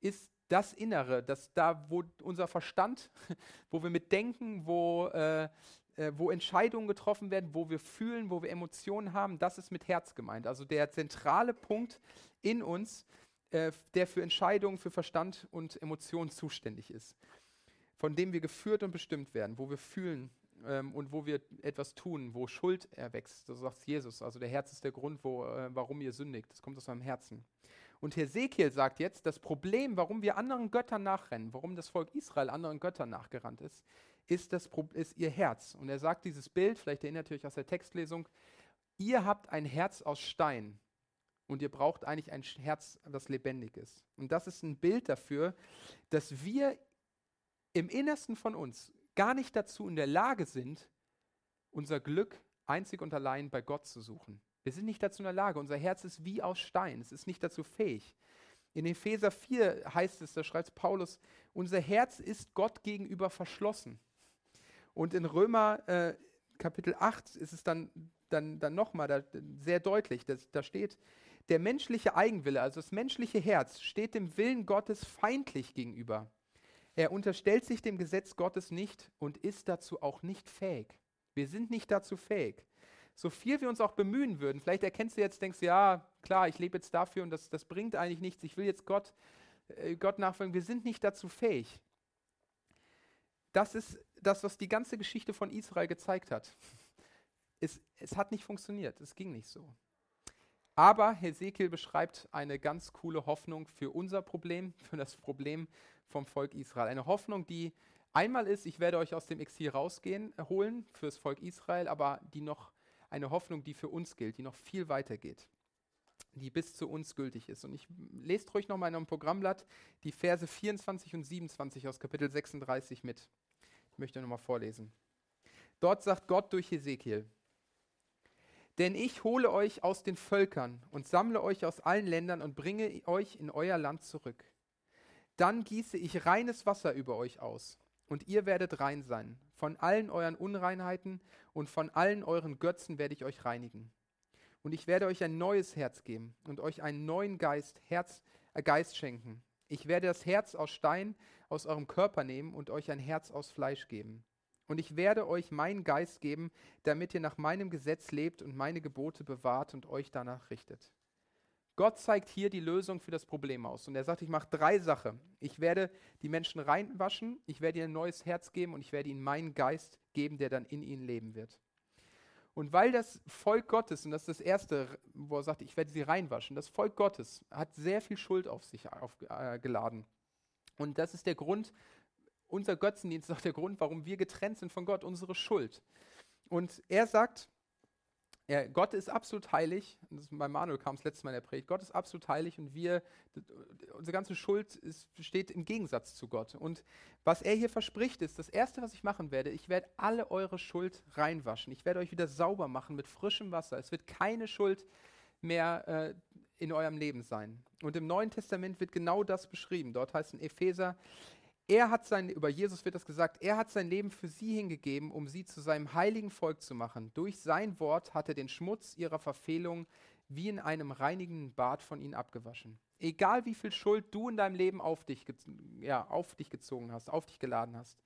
ist das Innere, das da, wo unser Verstand, wo wir mitdenken, wo, äh, äh, wo Entscheidungen getroffen werden, wo wir fühlen, wo wir Emotionen haben, das ist mit Herz gemeint. Also der zentrale Punkt in uns, äh, der für Entscheidungen, für Verstand und Emotionen zuständig ist, von dem wir geführt und bestimmt werden, wo wir fühlen ähm, und wo wir etwas tun, wo Schuld erwächst. So sagt Jesus. Also der Herz ist der Grund, wo, äh, warum ihr sündigt. Das kommt aus eurem Herzen. Und Hesekiel sagt jetzt, das Problem, warum wir anderen Göttern nachrennen, warum das Volk Israel anderen Göttern nachgerannt ist, ist, das, ist ihr Herz. Und er sagt dieses Bild, vielleicht erinnert ihr euch aus der Textlesung, ihr habt ein Herz aus Stein und ihr braucht eigentlich ein Herz, das lebendig ist. Und das ist ein Bild dafür, dass wir im Innersten von uns gar nicht dazu in der Lage sind, unser Glück einzig und allein bei Gott zu suchen. Wir sind nicht dazu in der Lage. Unser Herz ist wie aus Stein. Es ist nicht dazu fähig. In Epheser 4 heißt es, da schreibt Paulus, unser Herz ist Gott gegenüber verschlossen. Und in Römer äh, Kapitel 8 ist es dann, dann, dann nochmal da, sehr deutlich, dass, da steht, der menschliche Eigenwille, also das menschliche Herz, steht dem Willen Gottes feindlich gegenüber. Er unterstellt sich dem Gesetz Gottes nicht und ist dazu auch nicht fähig. Wir sind nicht dazu fähig so viel wir uns auch bemühen würden, vielleicht erkennst du jetzt, denkst ja, klar, ich lebe jetzt dafür und das, das bringt eigentlich nichts, ich will jetzt Gott äh, Gott nachfolgen, wir sind nicht dazu fähig. Das ist das, was die ganze Geschichte von Israel gezeigt hat. Es, es hat nicht funktioniert, es ging nicht so. Aber Hesekiel beschreibt eine ganz coole Hoffnung für unser Problem, für das Problem vom Volk Israel. Eine Hoffnung, die einmal ist, ich werde euch aus dem Exil rausgehen, äh, holen fürs Volk Israel, aber die noch eine Hoffnung, die für uns gilt, die noch viel weiter geht, die bis zu uns gültig ist. Und ich lese ruhig nochmal in einem Programmblatt die Verse 24 und 27 aus Kapitel 36 mit. Ich möchte nochmal vorlesen. Dort sagt Gott durch Hesekiel, denn ich hole euch aus den Völkern und sammle euch aus allen Ländern und bringe euch in euer Land zurück. Dann gieße ich reines Wasser über euch aus, und ihr werdet rein sein. Von allen euren Unreinheiten und von allen euren Götzen werde ich euch reinigen. Und ich werde euch ein neues Herz geben und euch einen neuen Geist, Herz, äh, Geist schenken. Ich werde das Herz aus Stein aus eurem Körper nehmen und euch ein Herz aus Fleisch geben. Und ich werde euch meinen Geist geben, damit ihr nach meinem Gesetz lebt und meine Gebote bewahrt und euch danach richtet. Gott zeigt hier die Lösung für das Problem aus. Und er sagt, ich mache drei Sachen. Ich werde die Menschen reinwaschen, ich werde ihnen ein neues Herz geben und ich werde ihnen meinen Geist geben, der dann in ihnen leben wird. Und weil das Volk Gottes, und das ist das Erste, wo er sagt, ich werde sie reinwaschen, das Volk Gottes hat sehr viel Schuld auf sich aufgeladen. Äh, und das ist der Grund, unser Götzendienst ist auch der Grund, warum wir getrennt sind von Gott, unsere Schuld. Und er sagt, er, Gott ist absolut heilig, das bei Manuel kam es letztes Mal in der Predigt, Gott ist absolut heilig und wir, unsere ganze Schuld ist, steht im Gegensatz zu Gott. Und was er hier verspricht ist, das Erste, was ich machen werde, ich werde alle eure Schuld reinwaschen. Ich werde euch wieder sauber machen mit frischem Wasser. Es wird keine Schuld mehr äh, in eurem Leben sein. Und im Neuen Testament wird genau das beschrieben. Dort heißt in Epheser, er hat sein, über Jesus wird das gesagt, er hat sein Leben für sie hingegeben, um sie zu seinem heiligen Volk zu machen. Durch sein Wort hat er den Schmutz ihrer Verfehlung wie in einem reinigenden Bad von ihnen abgewaschen. Egal wie viel Schuld du in deinem Leben auf dich, ja, auf dich gezogen hast, auf dich geladen hast.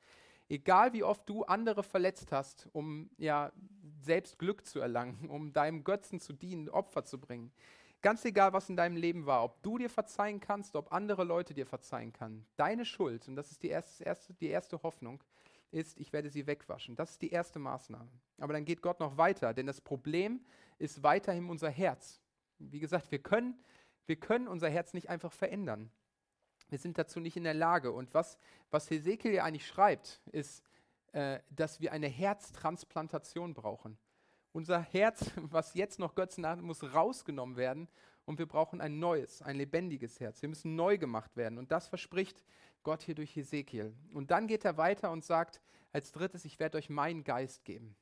Egal wie oft du andere verletzt hast, um ja, selbst Glück zu erlangen, um deinem Götzen zu dienen, Opfer zu bringen. Ganz egal, was in deinem Leben war, ob du dir verzeihen kannst, ob andere Leute dir verzeihen können. Deine Schuld, und das ist die erste, die erste Hoffnung, ist, ich werde sie wegwaschen. Das ist die erste Maßnahme. Aber dann geht Gott noch weiter, denn das Problem ist weiterhin unser Herz. Wie gesagt, wir können, wir können unser Herz nicht einfach verändern. Wir sind dazu nicht in der Lage. Und was, was Hesekiel ja eigentlich schreibt, ist, äh, dass wir eine Herztransplantation brauchen. Unser Herz, was jetzt noch Götzen hat, muss rausgenommen werden und wir brauchen ein neues, ein lebendiges Herz. Wir müssen neu gemacht werden und das verspricht Gott hier durch Hesekiel. Und dann geht er weiter und sagt als drittes, ich werde euch meinen Geist geben.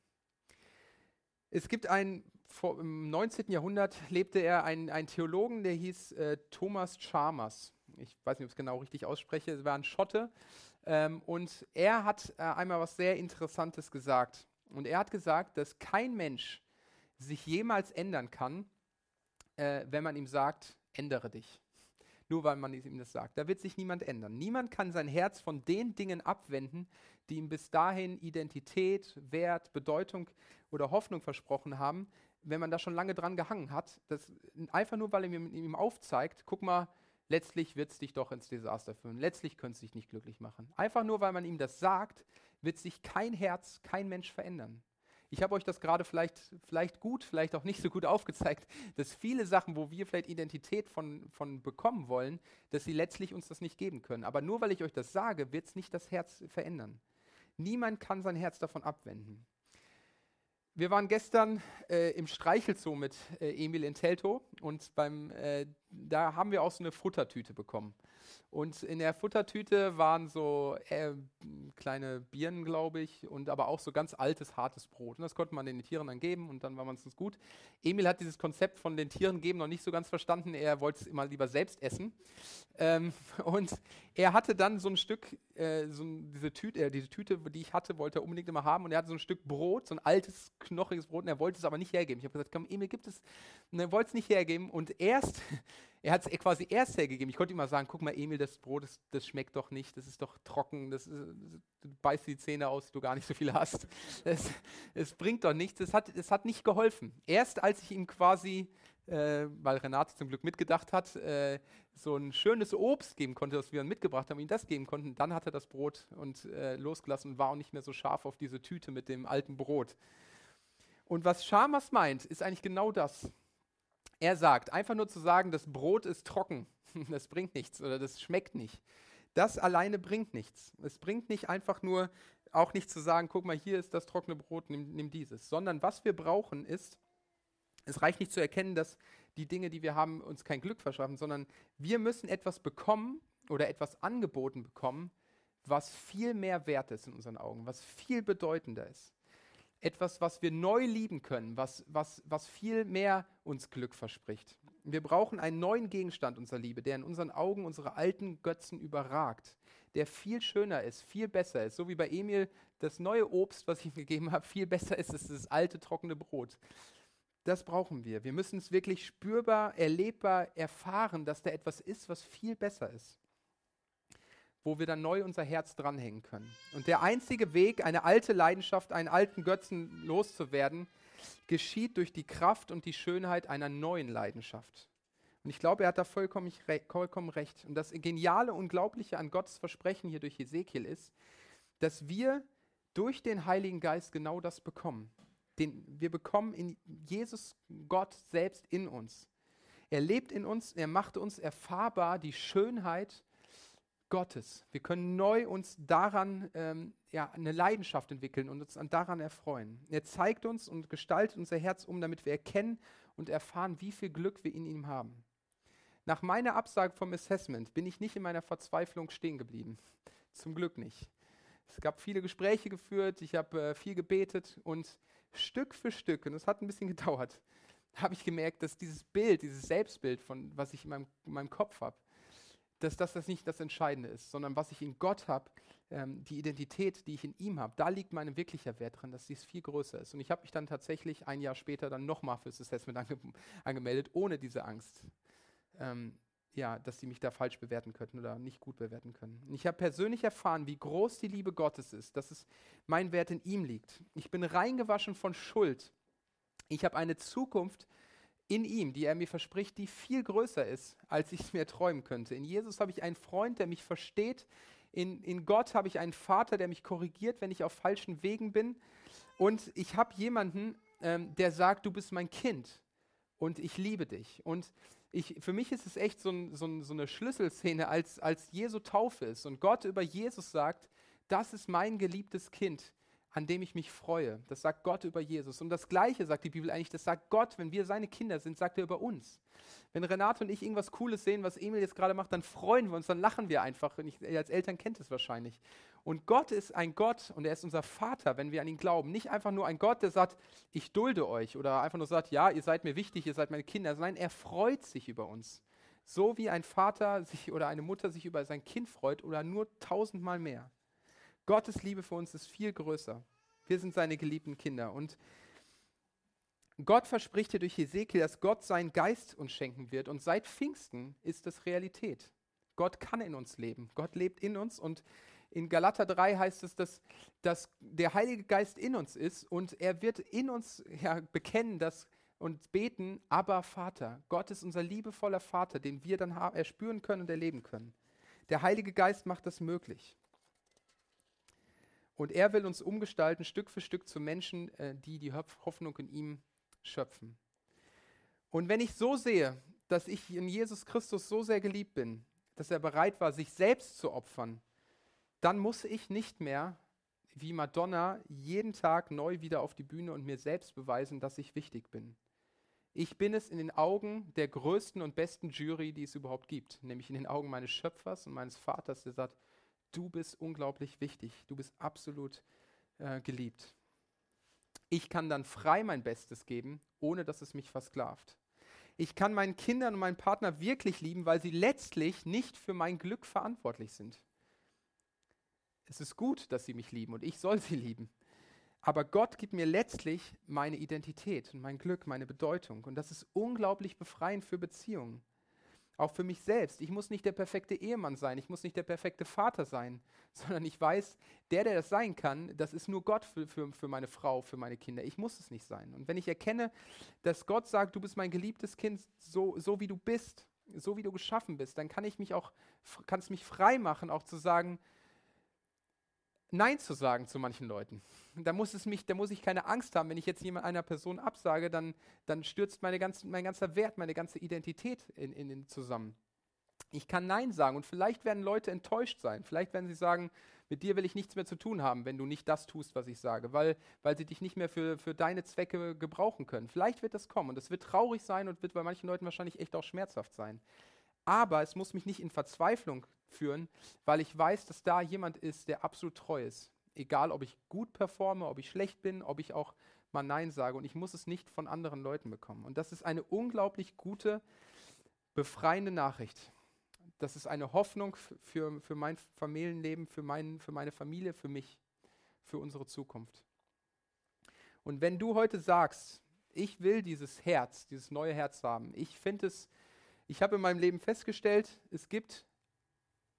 Es gibt einen, vor, im 19. Jahrhundert lebte er ein, ein Theologen, der hieß äh, Thomas Chalmers. Ich weiß nicht, ob ich es genau richtig ausspreche, es war ein Schotte. Ähm, und er hat äh, einmal was sehr Interessantes gesagt. Und er hat gesagt, dass kein Mensch sich jemals ändern kann, äh, wenn man ihm sagt, ändere dich. Nur weil man ihm das sagt. Da wird sich niemand ändern. Niemand kann sein Herz von den Dingen abwenden, die ihm bis dahin Identität, Wert, Bedeutung oder Hoffnung versprochen haben, wenn man da schon lange dran gehangen hat. Das, einfach nur, weil er ihm, ihm aufzeigt, guck mal, letztlich wird es dich doch ins Desaster führen. Letztlich könnte es dich nicht glücklich machen. Einfach nur, weil man ihm das sagt, wird sich kein Herz, kein Mensch verändern. Ich habe euch das gerade vielleicht, vielleicht gut, vielleicht auch nicht so gut aufgezeigt, dass viele Sachen, wo wir vielleicht Identität von, von bekommen wollen, dass sie letztlich uns das nicht geben können. Aber nur weil ich euch das sage, wird es nicht das Herz verändern. Niemand kann sein Herz davon abwenden. Wir waren gestern äh, im Streichelzoo mit äh, Emil in Telto und beim, äh, da haben wir auch so eine Futtertüte bekommen. Und in der Futtertüte waren so äh, kleine Birnen, glaube ich, und aber auch so ganz altes, hartes Brot. Und das konnte man den Tieren dann geben und dann war man es gut. Emil hat dieses Konzept von den Tieren geben noch nicht so ganz verstanden. Er wollte es immer lieber selbst essen. Ähm, und er hatte dann so ein Stück, äh, so diese, Tüte, äh, diese Tüte, die ich hatte, wollte er unbedingt immer haben. Und er hatte so ein Stück Brot, so ein altes, knochiges Brot, und er wollte es aber nicht hergeben. Ich habe gesagt, komm, Emil, gibt es. Und er wollte es nicht hergeben. Und erst er hat es quasi erst hergegeben. Ich konnte ihm mal sagen, guck mal, Emil, das Brot, das, das schmeckt doch nicht, das ist doch trocken, das, ist, du beißt die Zähne aus, du gar nicht so viel hast. Es, bringt doch nichts, es hat, es hat nicht geholfen. Erst als ich ihm quasi äh, weil Renate zum Glück mitgedacht hat, äh, so ein schönes Obst geben konnte, das wir mitgebracht haben, ihm das geben konnten. Dann hat er das Brot und äh, losgelassen und war auch nicht mehr so scharf auf diese Tüte mit dem alten Brot. Und was Schamas meint, ist eigentlich genau das. Er sagt, einfach nur zu sagen, das Brot ist trocken, das bringt nichts oder das schmeckt nicht. Das alleine bringt nichts. Es bringt nicht einfach nur, auch nicht zu sagen, guck mal, hier ist das trockene Brot, nimm, nimm dieses. Sondern was wir brauchen ist, es reicht nicht zu erkennen, dass die Dinge, die wir haben, uns kein Glück verschaffen, sondern wir müssen etwas bekommen oder etwas angeboten bekommen, was viel mehr wert ist in unseren Augen, was viel bedeutender ist etwas, was wir neu lieben können, was, was, was viel mehr uns Glück verspricht. Wir brauchen einen neuen Gegenstand unserer Liebe, der in unseren Augen unsere alten Götzen überragt, der viel schöner ist, viel besser ist. So wie bei Emil das neue Obst, was ich ihm gegeben habe, viel besser ist als das alte trockene Brot. Das brauchen wir. Wir müssen es wirklich spürbar, erlebbar erfahren, dass da etwas ist, was viel besser ist wo wir dann neu unser Herz dranhängen können. Und der einzige Weg, eine alte Leidenschaft, einen alten Götzen loszuwerden, geschieht durch die Kraft und die Schönheit einer neuen Leidenschaft. Und ich glaube, er hat da vollkommen, vollkommen recht. Und das Geniale, Unglaubliche an Gottes Versprechen hier durch Ezekiel ist, dass wir durch den Heiligen Geist genau das bekommen. Den, wir bekommen in Jesus Gott selbst in uns. Er lebt in uns, er macht uns erfahrbar die Schönheit Gottes. Wir können neu uns daran ähm, ja, eine Leidenschaft entwickeln und uns daran erfreuen. Er zeigt uns und gestaltet unser Herz um, damit wir erkennen und erfahren, wie viel Glück wir in ihm haben. Nach meiner Absage vom Assessment bin ich nicht in meiner Verzweiflung stehen geblieben. Zum Glück nicht. Es gab viele Gespräche geführt, ich habe äh, viel gebetet und Stück für Stück, und es hat ein bisschen gedauert, habe ich gemerkt, dass dieses Bild, dieses Selbstbild, von, was ich in meinem, in meinem Kopf habe, dass das, das nicht das Entscheidende ist, sondern was ich in Gott habe, ähm, die Identität, die ich in ihm habe, da liegt mein wirklicher Wert drin, dass dies viel größer ist. Und ich habe mich dann tatsächlich ein Jahr später dann nochmal fürs Assessment ange angemeldet, ohne diese Angst, ähm, ja, dass sie mich da falsch bewerten könnten oder nicht gut bewerten können. Und ich habe persönlich erfahren, wie groß die Liebe Gottes ist, dass es mein Wert in ihm liegt. Ich bin reingewaschen von Schuld. Ich habe eine Zukunft, in ihm, die er mir verspricht, die viel größer ist, als ich es mir träumen könnte. In Jesus habe ich einen Freund, der mich versteht. In, in Gott habe ich einen Vater, der mich korrigiert, wenn ich auf falschen Wegen bin. Und ich habe jemanden, ähm, der sagt, du bist mein Kind und ich liebe dich. Und ich, für mich ist es echt so, ein, so, ein, so eine Schlüsselszene, als, als Jesu Taufe ist und Gott über Jesus sagt, das ist mein geliebtes Kind an dem ich mich freue. Das sagt Gott über Jesus. Und das Gleiche sagt die Bibel eigentlich, das sagt Gott, wenn wir seine Kinder sind, sagt er über uns. Wenn Renate und ich irgendwas Cooles sehen, was Emil jetzt gerade macht, dann freuen wir uns, dann lachen wir einfach. Und ich, als Eltern kennt es wahrscheinlich. Und Gott ist ein Gott und er ist unser Vater, wenn wir an ihn glauben. Nicht einfach nur ein Gott, der sagt, ich dulde euch oder einfach nur sagt, ja, ihr seid mir wichtig, ihr seid meine Kinder. Nein, er freut sich über uns. So wie ein Vater sich oder eine Mutter sich über sein Kind freut oder nur tausendmal mehr. Gottes Liebe für uns ist viel größer. Wir sind seine geliebten Kinder. Und Gott verspricht hier durch Ezekiel, dass Gott seinen Geist uns schenken wird. Und seit Pfingsten ist das Realität. Gott kann in uns leben. Gott lebt in uns. Und in Galater 3 heißt es, dass, dass der Heilige Geist in uns ist und er wird in uns ja, bekennen dass, und beten, aber Vater. Gott ist unser liebevoller Vater, den wir dann erspüren können und erleben können. Der Heilige Geist macht das möglich. Und er will uns umgestalten, Stück für Stück zu Menschen, äh, die die Hoffnung in ihm schöpfen. Und wenn ich so sehe, dass ich in Jesus Christus so sehr geliebt bin, dass er bereit war, sich selbst zu opfern, dann muss ich nicht mehr wie Madonna jeden Tag neu wieder auf die Bühne und mir selbst beweisen, dass ich wichtig bin. Ich bin es in den Augen der größten und besten Jury, die es überhaupt gibt, nämlich in den Augen meines Schöpfers und meines Vaters, der sagt, du bist unglaublich wichtig, du bist absolut äh, geliebt. Ich kann dann frei mein Bestes geben, ohne dass es mich versklavt. Ich kann meinen Kindern und meinen Partner wirklich lieben, weil sie letztlich nicht für mein Glück verantwortlich sind. Es ist gut, dass sie mich lieben und ich soll sie lieben. Aber Gott gibt mir letztlich meine Identität und mein Glück, meine Bedeutung. Und das ist unglaublich befreiend für Beziehungen. Auch für mich selbst. Ich muss nicht der perfekte Ehemann sein, ich muss nicht der perfekte Vater sein, sondern ich weiß, der, der das sein kann, das ist nur Gott für, für, für meine Frau, für meine Kinder. Ich muss es nicht sein. Und wenn ich erkenne, dass Gott sagt, du bist mein geliebtes Kind, so, so wie du bist, so wie du geschaffen bist, dann kann ich mich auch, kann es mich frei machen, auch zu sagen, Nein zu sagen zu manchen Leuten. Da muss, es mich, da muss ich keine Angst haben, wenn ich jetzt jemand einer Person absage, dann, dann stürzt meine ganze, mein ganzer Wert, meine ganze Identität in, in, in zusammen. Ich kann Nein sagen und vielleicht werden Leute enttäuscht sein. Vielleicht werden sie sagen, mit dir will ich nichts mehr zu tun haben, wenn du nicht das tust, was ich sage, weil, weil sie dich nicht mehr für, für deine Zwecke gebrauchen können. Vielleicht wird das kommen und es wird traurig sein und wird bei manchen Leuten wahrscheinlich echt auch schmerzhaft sein. Aber es muss mich nicht in Verzweiflung führen, weil ich weiß, dass da jemand ist, der absolut treu ist. Egal, ob ich gut performe, ob ich schlecht bin, ob ich auch mal Nein sage. Und ich muss es nicht von anderen Leuten bekommen. Und das ist eine unglaublich gute, befreiende Nachricht. Das ist eine Hoffnung für, für mein Familienleben, für, mein, für meine Familie, für mich, für unsere Zukunft. Und wenn du heute sagst, ich will dieses Herz, dieses neue Herz haben, ich finde es ich habe in meinem Leben festgestellt, es gibt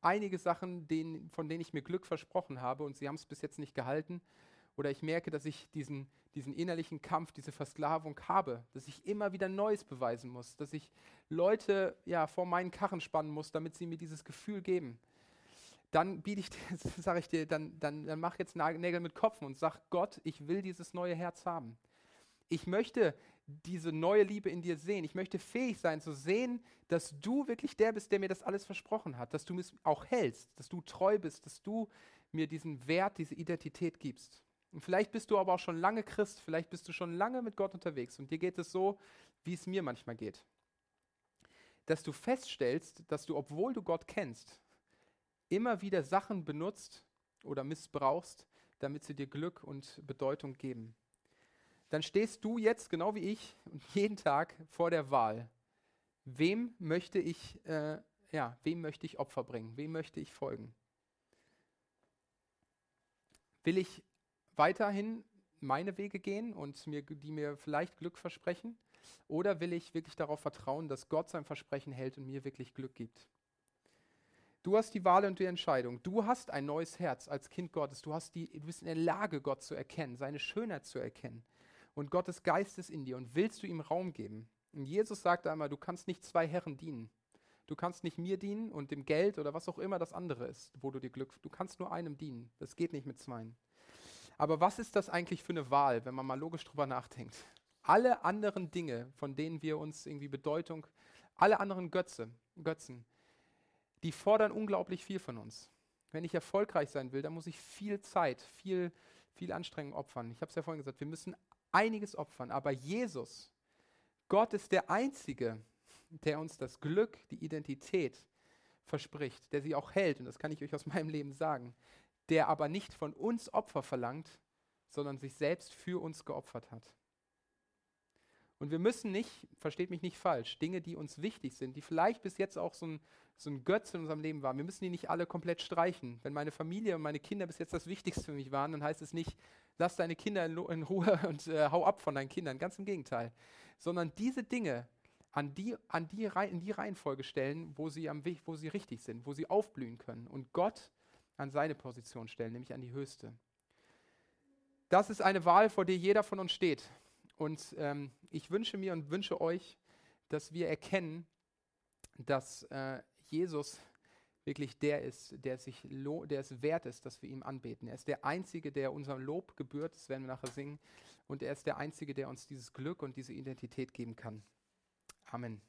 einige Sachen, denen, von denen ich mir Glück versprochen habe und sie haben es bis jetzt nicht gehalten. Oder ich merke, dass ich diesen, diesen innerlichen Kampf, diese Versklavung habe, dass ich immer wieder Neues beweisen muss, dass ich Leute ja, vor meinen Karren spannen muss, damit sie mir dieses Gefühl geben. Dann biete ich, sage ich dir, dann, dann, dann mach jetzt Nägel mit Kopfen und sag Gott, ich will dieses neue Herz haben. Ich möchte diese neue Liebe in dir sehen. Ich möchte fähig sein zu sehen, dass du wirklich der bist, der mir das alles versprochen hat, dass du es auch hältst, dass du treu bist, dass du mir diesen Wert, diese Identität gibst. Und vielleicht bist du aber auch schon lange Christ, vielleicht bist du schon lange mit Gott unterwegs und dir geht es so, wie es mir manchmal geht. Dass du feststellst, dass du, obwohl du Gott kennst, immer wieder Sachen benutzt oder missbrauchst, damit sie dir Glück und Bedeutung geben dann stehst du jetzt, genau wie ich, jeden Tag vor der Wahl. Wem möchte ich, äh, ja, wem möchte ich Opfer bringen? Wem möchte ich folgen? Will ich weiterhin meine Wege gehen und mir, die mir vielleicht Glück versprechen? Oder will ich wirklich darauf vertrauen, dass Gott sein Versprechen hält und mir wirklich Glück gibt? Du hast die Wahl und die Entscheidung. Du hast ein neues Herz als Kind Gottes. Du, hast die, du bist in der Lage, Gott zu erkennen, seine Schönheit zu erkennen und Gottes Geist ist in dir und willst du ihm Raum geben. Und Jesus sagt einmal, du kannst nicht zwei Herren dienen. Du kannst nicht mir dienen und dem Geld oder was auch immer das andere ist, wo du dir Glück, du kannst nur einem dienen. Das geht nicht mit zweien. Aber was ist das eigentlich für eine Wahl, wenn man mal logisch drüber nachdenkt? Alle anderen Dinge, von denen wir uns irgendwie Bedeutung, alle anderen Götze, Götzen, die fordern unglaublich viel von uns. Wenn ich erfolgreich sein will, dann muss ich viel Zeit, viel, viel Anstrengung opfern. Ich habe es ja vorhin gesagt, wir müssen einiges opfern. Aber Jesus, Gott ist der Einzige, der uns das Glück, die Identität verspricht, der sie auch hält. Und das kann ich euch aus meinem Leben sagen. Der aber nicht von uns Opfer verlangt, sondern sich selbst für uns geopfert hat. Und wir müssen nicht, versteht mich nicht falsch, Dinge, die uns wichtig sind, die vielleicht bis jetzt auch so ein, so ein Götz in unserem Leben waren, wir müssen die nicht alle komplett streichen. Wenn meine Familie und meine Kinder bis jetzt das Wichtigste für mich waren, dann heißt es nicht, lass deine Kinder in, in Ruhe und äh, hau ab von deinen Kindern. Ganz im Gegenteil. Sondern diese Dinge an die, an die, in die Reihenfolge stellen, wo sie, am, wo sie richtig sind, wo sie aufblühen können. Und Gott an seine Position stellen, nämlich an die höchste. Das ist eine Wahl, vor der jeder von uns steht. Und ähm, ich wünsche mir und wünsche euch, dass wir erkennen, dass äh, Jesus wirklich der ist, der, sich der es wert ist, dass wir ihm anbeten. Er ist der Einzige, der unserem Lob gebührt, das werden wir nachher singen. Und er ist der Einzige, der uns dieses Glück und diese Identität geben kann. Amen.